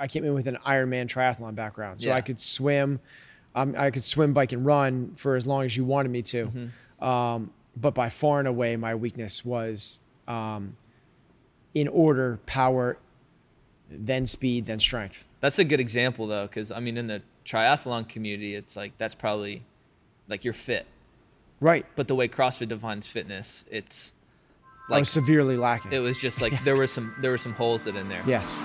I came in with an Ironman triathlon background, so Yeah. I could swim. Um, I could swim, bike, and run for as long as you wanted me to. Mm-hmm. Um, but by far and away, my weakness was um, in order power, then speed, then strength. That's a good example though, because I mean, in the triathlon community, it's like that's probably like you're fit, Right. but the way CrossFit defines fitness, it's I like was severely lacking. it was just like there were some there were some holes that in there. yes.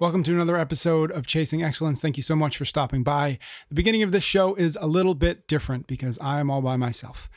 Welcome to another episode of Chasing Excellence. Thank you so much for stopping by. The beginning of this show is a little bit different because I am all by myself.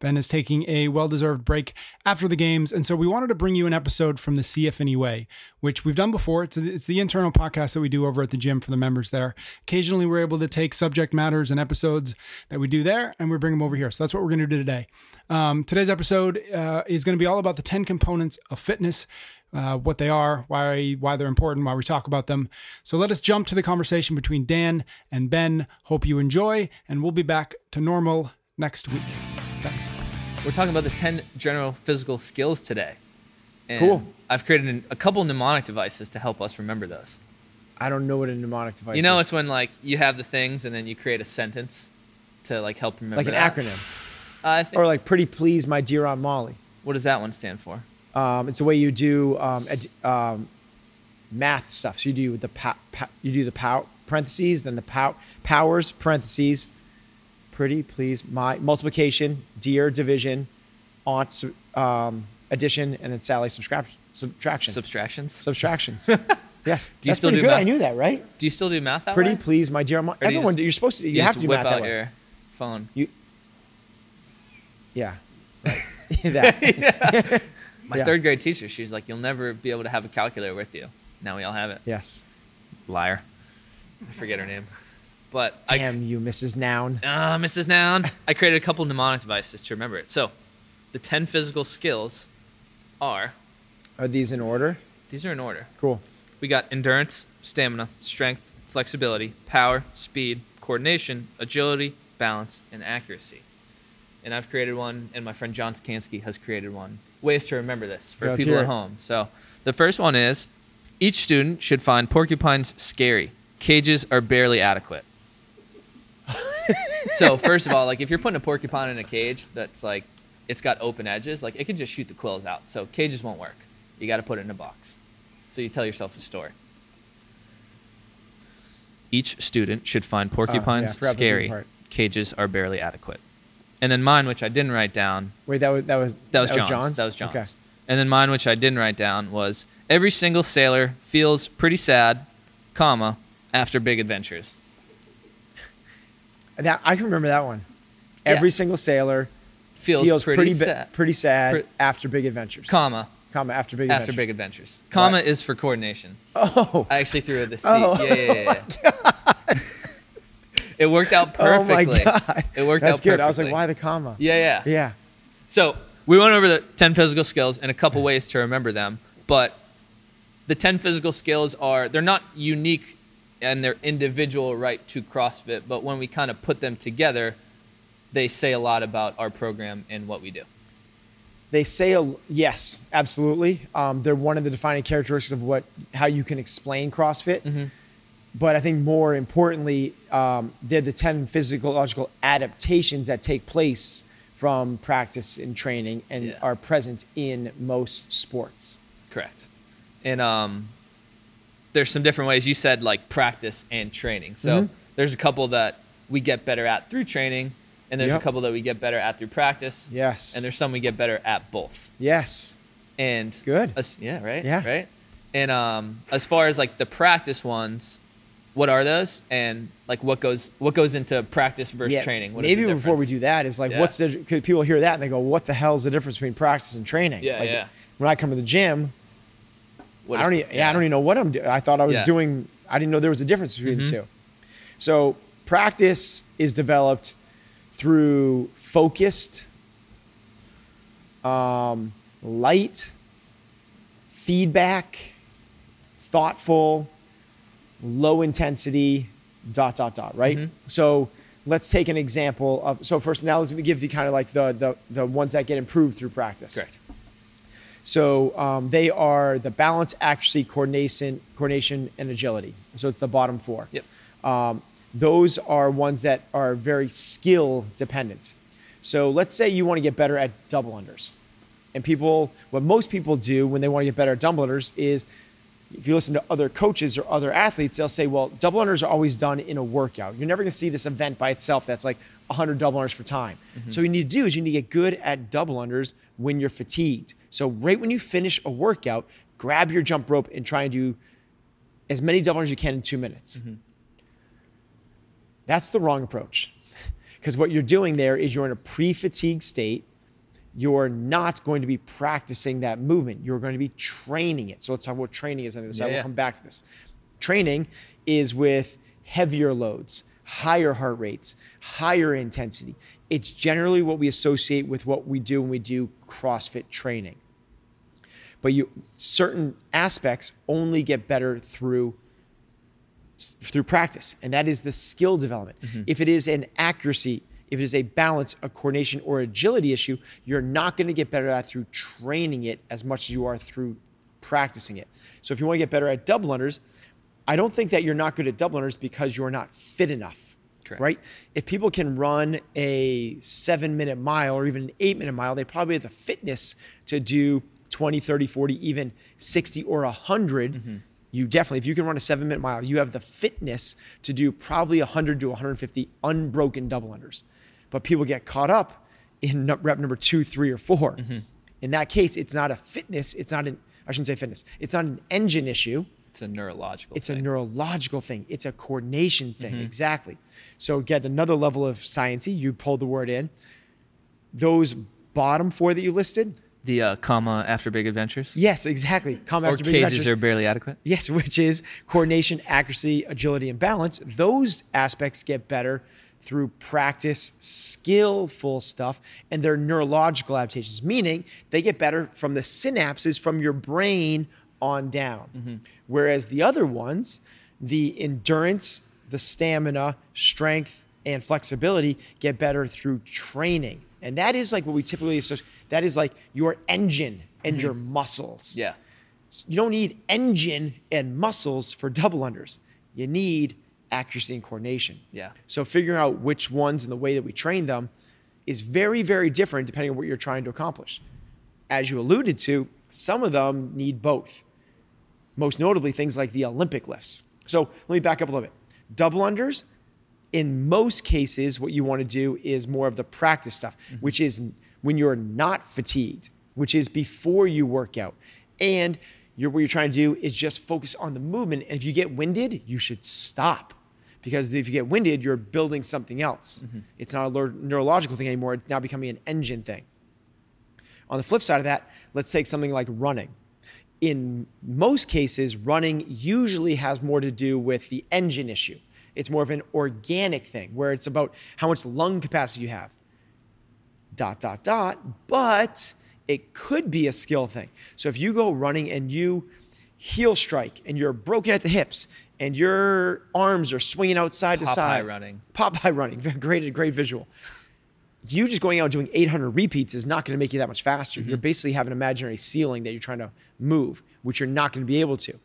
Ben is taking a well deserved break after the games, and so we wanted to bring you an episode from the CFNE Way, which we've done before. It's, it's the internal podcast that we do over at the gym for the members there. Occasionally, we're able to take subject matters and episodes that we do there and we bring them over here. So that's what we're going to do today. Um, today's episode uh, is going to be all about the 10 components of fitness uh, what they are, why why they're important, why we talk about them. So let us jump to the conversation between Dan and Ben. Hope you enjoy, and we'll be back to normal next week. Thanks. We're talking about the 10 general physical skills today. And Cool. I've created an, a couple mnemonic devices to help us remember those. I don't know what a mnemonic device is You know, is. it's when like you have the things and then you create a sentence to like help remember like an that. acronym. Uh, I think. Or like pretty please, my dear Aunt Molly. what does that one stand for? Um, it's the way you do um, um, math stuff. So you do the pow, pow, you do the pow parentheses, then the pow, powers parentheses, pretty please my multiplication, dear division, aunt um, addition, and then Sally subtraction. Subtraction. Subtractions. Subtractions. yes. Do you That's still do good. math? I knew that, right? do you still do math that Pretty way? please, my dear. Aunt Mo- Or do you Everyone, just- you're supposed to. You, You, have to do whip math out way. your phone. You. Yeah. Right. that. My Yeah. third grade teacher, she's like, "You'll never be able to have a calculator with you." Now we all have it. Yes. Liar. I forget her name. But I. Damn you, Mrs. Noun. I, uh, Mrs. Noun. I created a couple mnemonic devices to remember it. So, the ten physical skills are Are these in order? these are in order. Cool. We got endurance, stamina, strength, flexibility, power, speed, coordination, agility, balance, and accuracy. And I've created one, and my friend John Skansky has created one. Ways to remember this for Yeah, let's people at home. So the first one is each student should find porcupines scary. Cages are barely adequate. so first of all, like if you're putting a porcupine in a cage that's like it's got open edges, like it can just shoot the quills out. So cages won't work. You got to put it in a box. So you tell yourself a story. Each student should find ah, porcupines Oh, forgot the big scary. Cages are barely adequate. And then mine, which I didn't write down, Wait, that was that was that was John's. That was John's. Okay. And then mine, which I didn't write down, was every single sailor feels pretty sad, comma, after big adventures. That I can remember that one. Yeah. Every single sailor Feels, feels, pretty, pretty sad, pretty sad Pre- after big adventures. comma, Comma after big after adventures. big adventures. Comma is for coordination. Oh. I actually threw the C. Oh. Yeah, yeah, yeah. yeah. Oh it worked out perfectly. Oh my perfectly. god. It worked That's out good. I was like, why the comma? Yeah, yeah. Yeah. So we went over the 10 physical skills and a couple ways to remember them, but the 10 physical skills are, they're not unique and they're individual right to CrossFit, but when we kind of put them together, they say a lot about our program and what we do. They say a, yes, absolutely. Um, they're one of the defining characteristics of what how you can explain CrossFit. Mm-hmm. But I think more importantly, um, they're the ten physiological adaptations that take place from practice and training and Yeah. are present in most sports. Correct. And um, there's some different ways. You said like practice and training. So Mhm. there's a couple that we get better at through training, and there's Yep. a couple that we get better at through practice. Yes. And there's some we get better at both. yes. And Good. as- yeah, right. Yeah. Right. And um, as far as like the practice ones, what are those? And like what goes what goes into practice versus Yeah, training? What is maybe before we do that is like, Yeah. what's the? Because people hear that and they go, "What the hell is the difference between practice and training?" Yeah, Like, yeah. When I come to the gym, What I don't. Even, yeah. I don't even know what I'm doing. I thought I was doing. I didn't know there was a difference between Mhm. the two. So practice is developed through focused um, light, feedback, thoughtful, low intensity, dot dot dot. Right. So let's take an example of. So first, now let me give you kind of like the the the ones that get improved through practice. Correct. So um, they are the balance, accuracy, coordination, coordination, and agility. So it's the bottom four. Yep. Um, those are ones that are very skill dependent. So let's say you want to get better at double unders, and people, what most people do when they want to get better at double unders is, if you listen to other coaches or other athletes, they'll say, well, double unders are always done in a workout. You're never going to see this event by itself that's like 100 double unders for time. Mm-hmm. So what you need to do is you need to get good at double unders when you're fatigued. So right when you finish a workout, grab your jump rope and try and do as many double unders as you can in two minutes. Mm-hmm. That's the wrong approach. Because what you're doing there is you're in a pre fatigue state. You're not going to be practicing that movement. You're going to be training it. So let's talk about training is. And Yeah, we'll yeah. come back to this. Training is with heavier loads, higher heart rates, higher intensity. It's generally what we associate with what we do when we do CrossFit training but you certain aspects only get better through through practice and that is the skill development mm-hmm. if it is an accuracy if it is a balance a coordination or agility issue you're not going to get better at that through training it as much as you are through practicing it. So if you want to get better at double unders i don't think that you're not good at double unders because you're not fit enough Correct. right? If people can run a seven minute mile or even an eight minute mile they probably have the fitness to do 20 30 40 even 60 or 100 mm-hmm. you definitely if you can run a seven minute mile you have the fitness to do probably 100 to 150 unbroken double unders but people get caught up in rep number two three or 4 in that case it's not a fitness it's not an i shouldn't say fitness it's not an engine issue It's a neurological. it's a neurological thing. It's a coordination thing. Exactly. So get another level of sciencey. You pulled the word in. Those bottom four that you listed. the uh, comma after big adventures. Yes, exactly. Come Or after big cages adventures. are barely adequate. Yes, which is coordination, accuracy, agility, and balance. Those aspects get better through practice, skillful stuff, and their neurological adaptations, meaning they get better from the synapses from your brain on down. Mm-hmm. Whereas the other ones, the endurance, the stamina, strength, and flexibility get better through training. And that is like what we typically associate. That is like your engine and mm-hmm. your muscles Yeah. you don't need engine and muscles for double unders. You need accuracy and coordination. Yeah. So figuring out which ones and the way that we train them is very, very different depending on what you're trying to accomplish. As you alluded to, some of them need both. Most notably, things like the Olympic lifts. So let me back up a little bit. Double unders, in most cases, what you want to do is more of the practice stuff, mm-hmm. which is when you're not fatigued, which is before you work out. And you're, what you're trying to do is just focus on the movement. And if you get winded, you should stop. Because if you get winded, you're building something else. Mm-hmm. It's not a neurological thing anymore. It's now becoming an engine thing. On the flip side of that, let's take something like running. In most cases, running usually has more to do with the engine issue. It's more of an organic thing where it's about how much lung capacity you have. Dot, dot, dot. But it could be a skill thing. So if you go running and you heel strike and you're broken at the hips and your arms are swinging outside to side. Popeye running. Popeye running. Great, great visual you just going out doing 800 repeats is not going to make you that much faster. Mm-hmm. You're basically have an imaginary ceiling that you're trying to move, which you're not going to be able to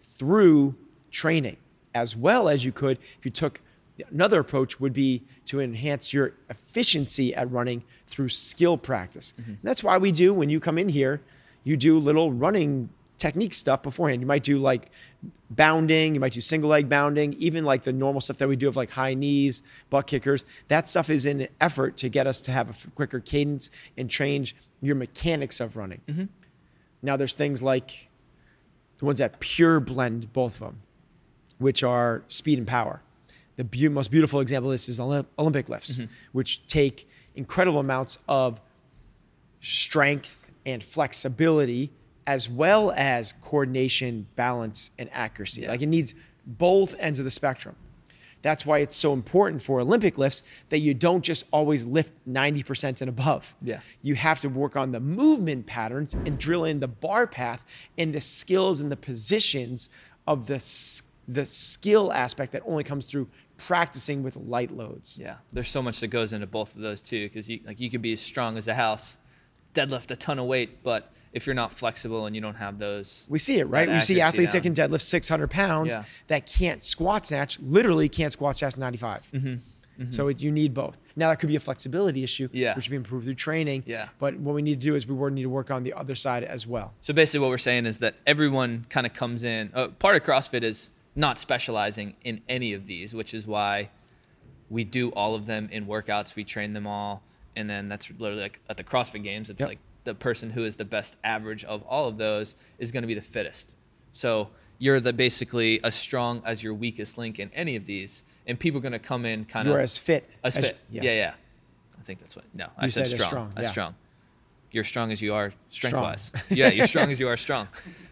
through training, as well as you could if you took another approach would be to enhance your efficiency at running through skill practice. And that's why we do when you come in here, you do little running technique stuff beforehand. You might do like bounding, you might do single leg bounding, even like the normal stuff that we do of like high knees, butt kickers. That stuff is in an effort to get us to have a quicker cadence and change your mechanics of running. Mm-hmm. Now there's things like the ones that pure blend both of them, which are speed and power. The beau- most beautiful example of this is Olymp- Olympic lifts, mm-hmm. which take incredible amounts of strength and flexibility as well as coordination, balance, and accuracy. Yeah. Like it needs both ends of the spectrum. That's why it's so important for Olympic lifts that you don't just always lift 90% and above. Yeah. You have to work on the movement patterns and drill in the bar path and the skills and the positions of the the skill aspect that only comes through practicing with light loads. Yeah, there's so much that goes into both of those too, because you like you could be as strong as a house, deadlift a ton of weight, but if you're not flexible and you don't have those, We see it, right? We see athletes that can deadlift 600 pounds Yeah. that can't squat snatch, literally can't squat snatch 95. So it, you need both. Now that could be a flexibility issue, Mm-hmm. Yeah. which should be improved through training. Yeah. But what we need to do is we need to work on the other side as well. So basically, what we're saying is that everyone kind of comes in. Uh, part of CrossFit is not specializing in any of these, which is why we do all of them in workouts. We train them all, and then that's literally like at the CrossFit Games. It's Yep. like the person who is the best average of all of those is going to be the fittest. So you're the basically as strong as your weakest link in any of these, and people are going to come in kind of You're as fit as fit. yes. Yeah, yeah. I think that's what. No, I said, said as strong. strong, As yeah. strong. You're as strong as you are strength Strong. wise. yeah, you're strong as you are strong.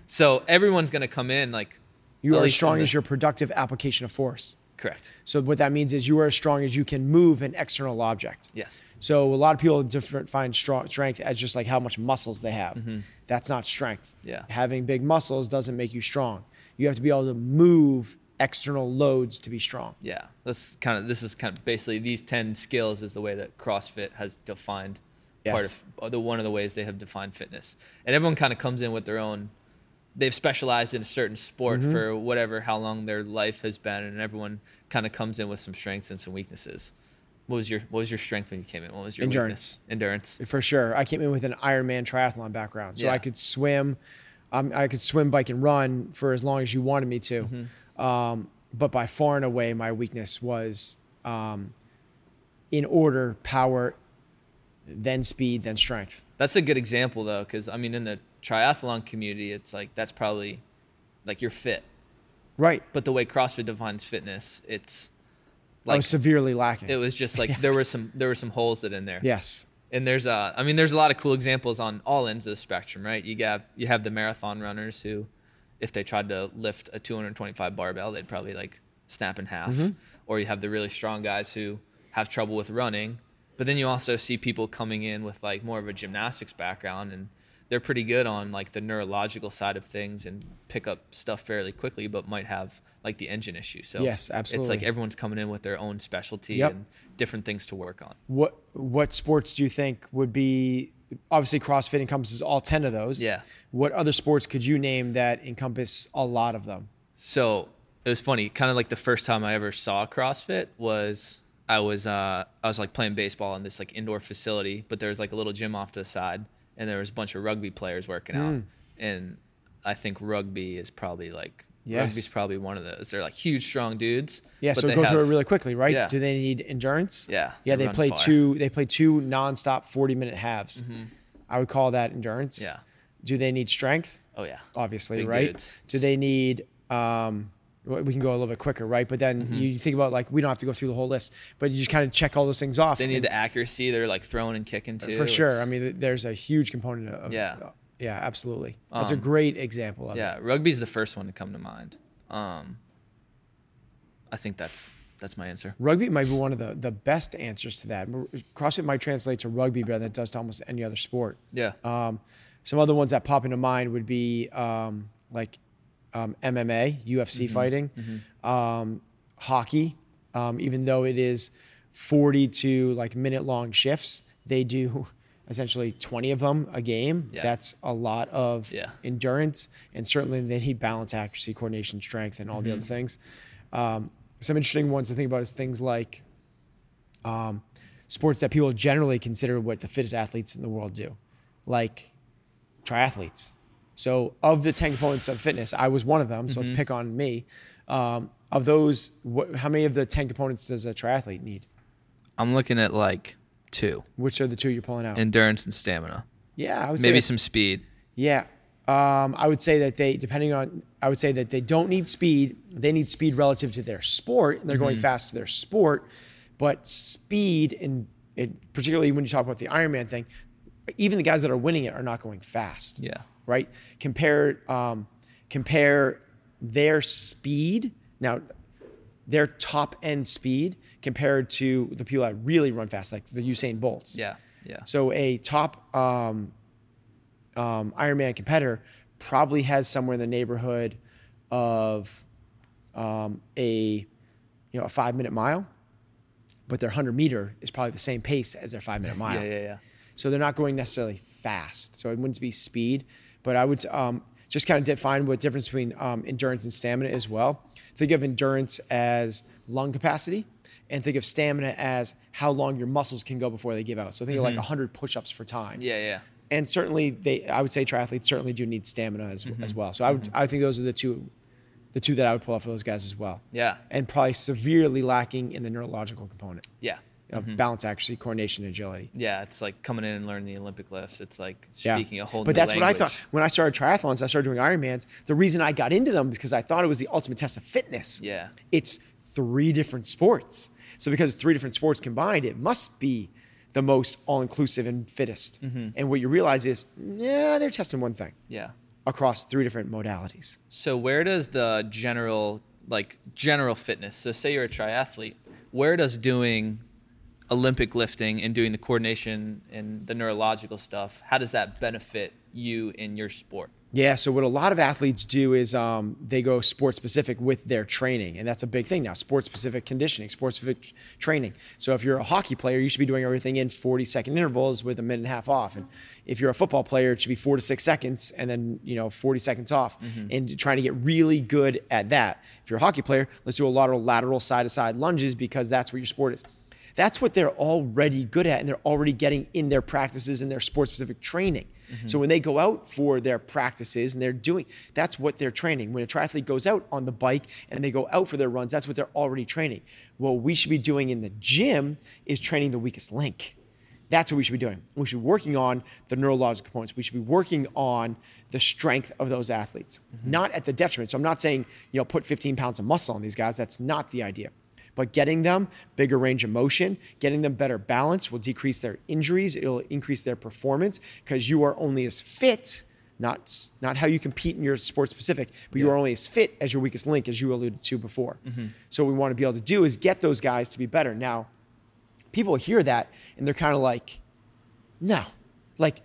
So everyone's gonna come in like. You are as strong as your productive application of force. Correct. So what that means is you are as strong as you can move an external object. Yes. So a lot of people different find strong, strength as just like how much muscles they have. That's not strength. Mm-hmm. Yeah. Having big muscles doesn't make you strong. You have to be able to move external loads to be strong. Yeah. That's kind of. This is kind of basically these ten skills is the way that CrossFit has defined part of the one of the ways they have defined fitness, and everyone kind of comes in with their own. They've specialized in a certain sport Mm-hmm. for whatever how long their life has been, and everyone kind of comes in with some strengths and some weaknesses. What was your What was your strength when you came in? What was your Endurance. weakness? Endurance. For sure. I came in with an Ironman triathlon background. So Yeah. I could swim. Um, I could swim, bike, and run for as long as you wanted me to. Mm-hmm. Um, but by far and away, my weakness was um, in order power, then speed, then strength. That's a good example though, because I mean, in the triathlon community, it's like that's probably like you're fit, Right. but the way CrossFit defines fitness, it's like I was severely lacking. it was just like there were some there were some holes that in there. yes. And there's a I mean there's a lot of cool examples on all ends of the spectrum, right? You have you have the marathon runners who if they tried to lift a 225 barbell, they'd probably like snap in half. Mm-hmm. Or you have the really strong guys who have trouble with running. But then you also see people coming in with like more of a gymnastics background and they're pretty good on like the neurological side of things and pick up stuff fairly quickly, but might have like the engine issue. So Yes, absolutely. It's like everyone's coming in with their own specialty Yep. and different things to work on. What what sports do you think would be obviously CrossFit encompasses all 10 of those. Yeah. What other sports could you name that encompass a lot of them? So it was funny. Kind of like the first time I ever saw CrossFit was I was uh, I was like playing baseball in this like indoor facility, but there was like a little gym off to the side, and there was a bunch of rugby players working out. Mm. And I think rugby is probably like Yes. rugby's probably one of those. They're like huge, strong dudes. Yeah, so they go through it have- really quickly, right? Yeah. Do they need endurance? Yeah, Yeah, they play far. two they play two nonstop 40 minute halves. I would call that endurance. Mm-hmm. Yeah. Do they need strength? Oh yeah. Obviously, Big right? dudes. Do they need um we can go a little bit quicker, right? But then Mm-hmm. you think about like we don't have to go through the whole list, but you just kind of check all those things off. They need and- the accuracy. They're like throwing and kicking too. for sure. It's- I mean, there's a huge component of Yeah. yeah, absolutely. That's a Um, great example of it. yeah, rugby's the first one to come to mind. Um, I think that's that's my answer. Rugby might be one of the, the best answers to that. CrossFit might translate to rugby better than it does to almost any other sport. Yeah. Um, some other ones that pop into mind would be um, like um, MMA, UFC fighting, Um, hockey. Um, even though it is 40 to like minute long shifts, they do essentially 20 of them a game. Yeah. That's a lot of Yeah. endurance, and certainly they need balance, accuracy, coordination, strength, and all the other things. Um, some interesting ones to think about is things like um, sports that people generally consider what the fittest athletes in the world do, like triathletes. So, of the 10 components of fitness, I was one of them. So, let's pick on me. Um, of those, what, how many of the 10 components does a triathlete need? I'm looking at like two Which are the two you're pulling out? endurance and stamina, yeah, I would say maybe some speed. Yeah. Um, I would say that they, depending on, I would say that they don't need speed. They need speed relative to their sport, and they're going fast to their sport. But speed, and particularly when you talk about the Ironman thing, even the guys that are winning it are not going fast. Yeah. Right. Compare, um, compare their speed. Now, their top end speed compared to the people that really run fast, like the Usain Bolts. Yeah. Yeah. So a top um, um, Ironman competitor probably has somewhere in the neighborhood of um, a you know a five minute mile, but their hundred meter is probably the same pace as their five minute mile. yeah. Yeah. Yeah. So they're not going necessarily fast. So it wouldn't be speed, but I would um, just kind of define what difference between um, endurance and stamina as well. Think of endurance as lung capacity, and think of stamina as how long your muscles can go before they give out. So think of like 100 push-ups for time. Yeah. Yeah. And certainly, they I would say triathletes certainly do need stamina as, as well. So I would I think those are the two, the two that I would pull out for those guys as well. Yeah. And probably severely lacking in the neurological component Yeah. Of balance, accuracy, coordination, and agility. Yeah, it's like coming in and learning the Olympic lifts. It's like Yeah. speaking a whole But that's what I thought when I started triathlons. I started doing Ironmans. The reason I got into them is because I thought it was the ultimate test of fitness. Yeah. it's three different sports. So because three different sports combined, it must be the most all-inclusive and fittest. Mm-hmm. And what you realize is, yeah, they're testing one thing Yeah. across three different modalities. So where does the general like general fitness? So say you're a triathlete, where does doing Olympic lifting and doing the coordination and the neurological stuff, how does that benefit you in your sport? Yeah, so what a lot of athletes do is um, they go sport specific with their training, and that's a big thing now. Sport specific conditioning, sport specific training. So if you're a hockey player, you should be doing everything in 40 second intervals with a minute and a half off, and if you're a football player, it should be four to six seconds, and then you know 40 seconds off, and trying to get really good at that. If you're a hockey player, let's do a lot of lateral side to side lunges because that's what your sport is. That's what they're already good at, and they're already getting in their practices and their sport specific training. Mm-hmm. So when they go out for their practices and they're doing, that's what they're training. When a triathlete goes out on the bike and they go out for their runs, that's what they're already training. What we should be doing in the gym is training the weakest link. That's what we should be doing. We should be working on the neurological components. We should be working on the strength of those athletes, mm-hmm. not at the detriment. So I'm not saying, you know, put 15 pounds of muscle on these guys. That's not the idea. But getting them bigger range of motion, getting them better balance will decrease their injuries. It'll increase their performance because you are only as fit, not, not how you compete in your sport specific, but you are only as fit as your weakest link, as you alluded to before. Mm-hmm. So what we want to be able to do is get those guys to be better. Now, people hear that and they're kind of like, no, like,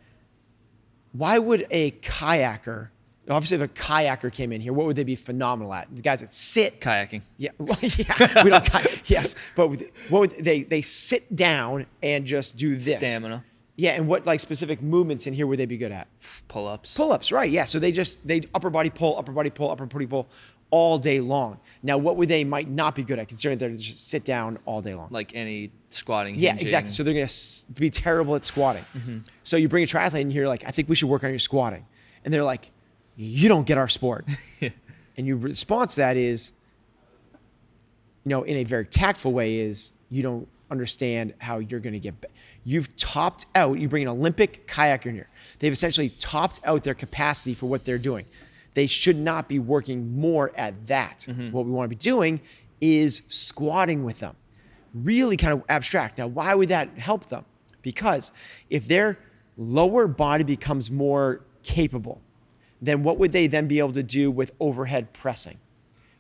why would a kayaker? Obviously, if a kayaker came in here, what would they be phenomenal at? The guys that sit, Kayaking. yeah, well, yeah, we don't. Ki- yes, but with- what would they? They sit down and just do this Stamina. Yeah, and what like specific movements in here would they be good at? Pull ups. Pull ups, right? Yeah. So they just they upper body pull, upper body pull, upper body pull all day long. Now, what would they might not be good at, considering they're just sit down all day long? Like any squatting. Yeah, hinging. exactly. So they're going to be terrible at squatting. Mm-hmm. So you bring a triathlete in here, like, I think we should work on your squatting. And they're like, you don't get our sport. and your response to that is, you know, in a very tactful way, is you don't understand how you're going to get. Be- You've topped out. You bring an Olympic kayaker in here. They've essentially topped out their capacity for what they're doing. They should not be working more at that. Mm-hmm. What we want to be doing is squatting with them really kind of abstract. Now, why would that help them? Because if their lower body becomes more capable, then what would they then be able to do with overhead pressing?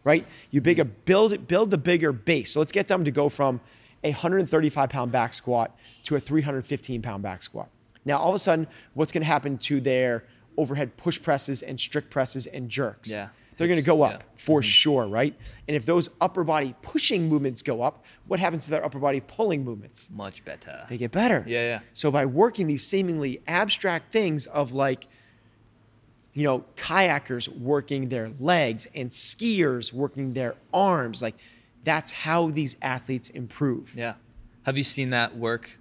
Right? You build build the bigger base. So let's get them to go from a 135 pound back squat to a 315 pound back squat. Now, all of a sudden, what's going to happen to their overhead push presses and strict presses and jerks? Yeah. They're going to go up yeah. for mm-hmm. sure, right? And if those upper body pushing movements go up, what happens to their upper body pulling movements? Much better. They get better. Yeah, yeah. So by working these seemingly abstract things of like, you know, kayakers working their legs and skiers working their arms, like that's how these athletes improve. Yeah. Have you seen that work?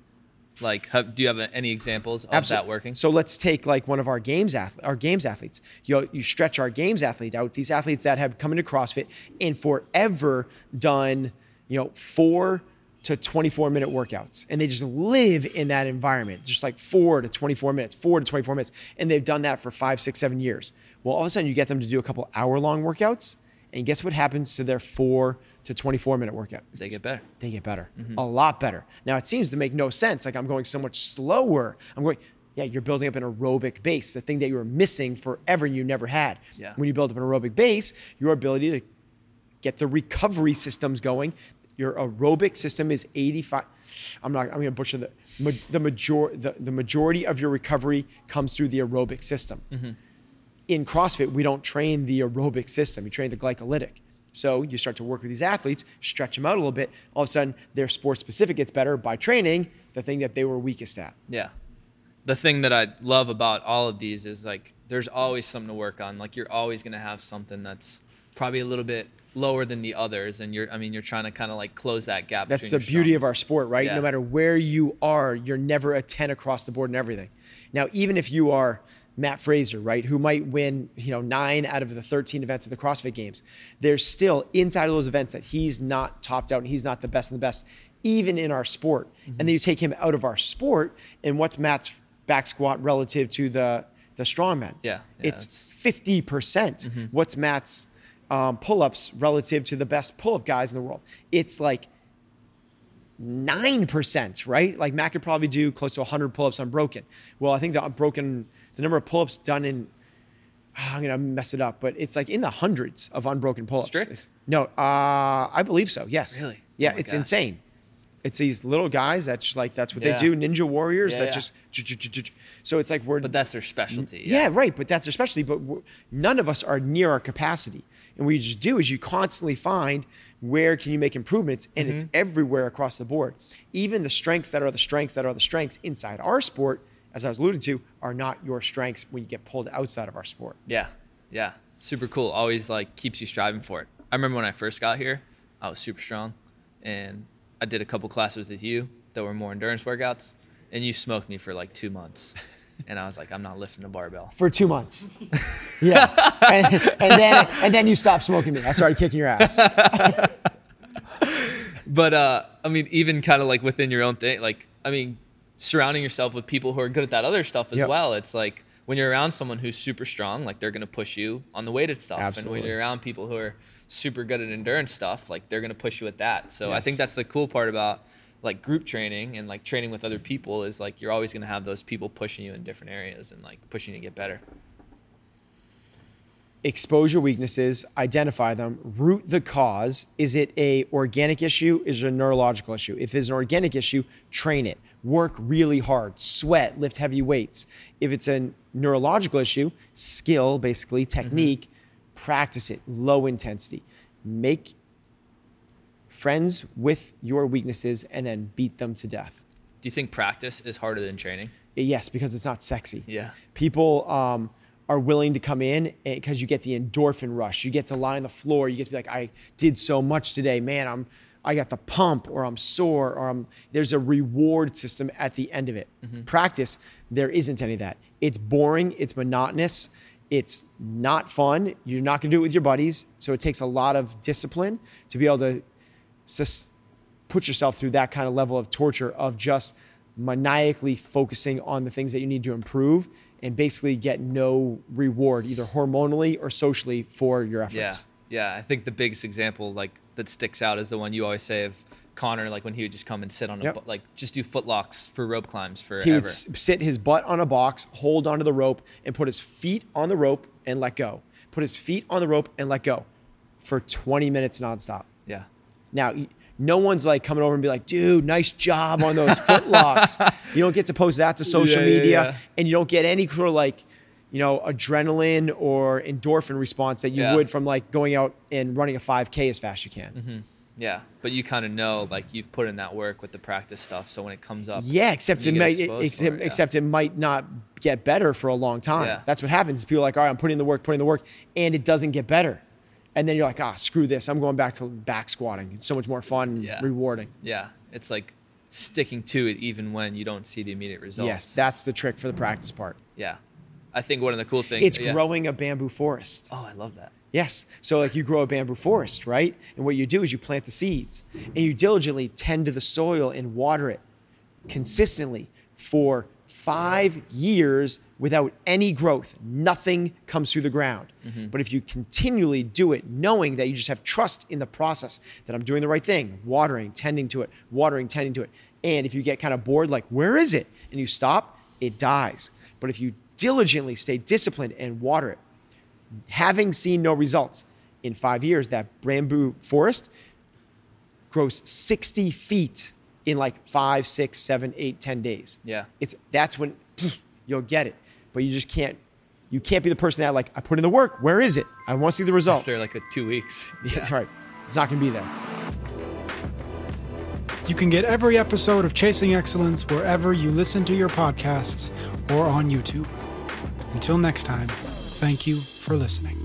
Like, have, do you have any examples of Absol- that working? So let's take like one of our games ath- our games athletes. You you stretch our games athlete out. These athletes that have come into CrossFit and forever done, you know, four to 24 minute workouts and they just live in that environment just like four to 24 minutes four to 24 minutes and they've done that for five six seven years well all of a sudden you get them to do a couple hour long workouts and guess what happens to their four to 24 minute workout They get better. they get better, mm-hmm. a lot better. Now it seems to make no sense. Like I'm going so much slower. I'm going, yeah, you're building up an aerobic base, the thing that you were missing forever and you never had. Yeah. When you build up an aerobic base, your ability to get the recovery systems going. Your aerobic system is 85. I'm not. I'm going to butcher the the major the, the majority of your recovery comes through the aerobic system. Mm-hmm. In CrossFit, we don't train the aerobic system. We train the glycolytic. So you start to work with these athletes, stretch them out a little bit. All of a sudden, their sport specific gets better by training the thing that they were weakest at. Yeah. The thing that I love about all of these is like there's always something to work on. Like you're always gonna have something that's probably a little bit lower than the others, and you're I mean you're trying to kind of like close that gap. That's the beauty of our sport, right? Yeah. No matter where you are, you're never a 10 across the board in everything. Now, even if you are Mat Fraser, right, who might win, you know, nine out of the 13 events of the CrossFit Games, there's still inside of those events that he's not topped out and he's not the best in the best, even in our sport. Mm-hmm. And then you take him out of our sport, and what's Mat's back squat relative to the the strongman? Yeah, yeah, it's 50%. percent Mm-hmm. What's Mat's um, pull-ups relative to the best pull-up guys in the world? It's like nine percent, right? Like Mat could probably do close to 100 pull-ups unbroken. Well, I think the unbroken, the number of pull-ups done in, I'm gonna mess it up, but it's like in the hundreds of unbroken pull-ups. Strict? No, uh, I believe so. Yes. Really? Yeah, Oh it's gosh. insane. It's these little guys that just like that's what Yeah. they do. Ninja warriors Yeah, that yeah. just. So it's like we're. But that's their specialty. Yeah, right. But that's their specialty. But none of us are near our capacity. And what you just do is you constantly find where can you make improvements, and Mm-hmm. it's everywhere across the board. Even the strengths that are the strengths that are the strengths inside our sport, as I was alluding to, are not your strengths when you get pulled outside of our sport. Yeah, yeah, super cool. Always like keeps you striving for it. I remember when I first got here, I was super strong, and I did a couple classes with you that were more endurance workouts, and you smoked me for like two months, and I was like, I'm not lifting a barbell. For two months. yeah. And, and then and then you stopped smoking me. I started kicking your ass. But uh, I mean, even kind of like within your own thing, like I mean, surrounding yourself with people who are good at that other stuff as Yep. well. It's like when you're around someone who's super strong, like they're gonna push you on the weighted stuff, and when you're around people who are super good at endurance stuff, like they're gonna push you at that. So I think that's the cool part about like group training and like training with other people is like you're always gonna have those people pushing you in different areas and like pushing you to get better. expose your weaknesses, identify them, root the cause. Is it a organic issue? Is it a neurological issue? If it's an organic issue, train it. Work really hard, sweat, lift heavy weights. If it's a neurological issue, skill, basically mm-hmm. technique, practice it, low intensity. Make friends with your weaknesses and then beat them to death. Do you think practice is harder than training? Yes, because it's not sexy. Yeah. People um, are willing to come in because you get the endorphin rush. You get to lie on the floor. You get to be like, I did so much today, man. I'm, I got the pump, or I'm sore, or I'm. There's a reward system at the end of it. Practice, there isn't any of that. It's boring. It's monotonous. It's not fun. You're not going to do it with your buddies. So it takes a lot of discipline to be able to put yourself through that kind of level of torture of just maniacally focusing on the things that you need to improve and basically get no reward either hormonally or socially for your efforts. Yeah, yeah. I think the biggest example like that sticks out is the one you always say of Connor, like when he would just come and sit on a Yep. like just do footlocks for rope climbs forever. He would sit his butt on a box, hold onto the rope, and put his feet on the rope and let go. Put his feet on the rope and let go for 20 minutes nonstop. Yeah, Now, no one's like coming over and be like, dude, nice job on those foot locks. You don't get to post that to social Yeah, yeah, media yeah. and you don't get any sort of like, you know, adrenaline or endorphin response that you Yeah. would from like going out and running a 5K as fast as you can. Mm-hmm. yeah. But you kind of know like you've put in that work with the practice stuff, so when it comes up, Yeah, except it might, except, it, yeah. except it might not get better for a long time. Yeah. That's what happens. People are like, all right, I'm putting in the work, putting in the work, and it doesn't get better. And then you're like, ah, screw this. I'm going back to back squatting. It's so much more fun and Yeah. rewarding. yeah, it's like sticking to it even when you don't see the immediate results. Yes, that's the trick for the practice part. yeah. I think one of the cool things It's yeah. growing a bamboo forest. Oh, I love that. Yes. So like you grow a bamboo forest, right? And what you do is you plant the seeds and you diligently tend to the soil and water it consistently for five years without any growth. Nothing comes through the ground. Mm-hmm. But if you continually do it, knowing that you just have trust in the process that I'm doing the right thing, watering, tending to it, watering, tending to it. And if you get kind of bored, like, where is it? And you stop, it dies. But if you diligently stay disciplined and water it, having seen no results, in five years, that bamboo forest grows 60 feet in like five, six, seven, eight, ten days. Yeah. It's that's when you'll get it. But you just can't you can't be the person that like I put in the work. Where is it? I want to see the results. After like a two weeks. yeah, that's right. It's not gonna be there. You can get every episode of Chasing Excellence wherever you listen to your podcasts or on YouTube. Until next time, thank you for listening.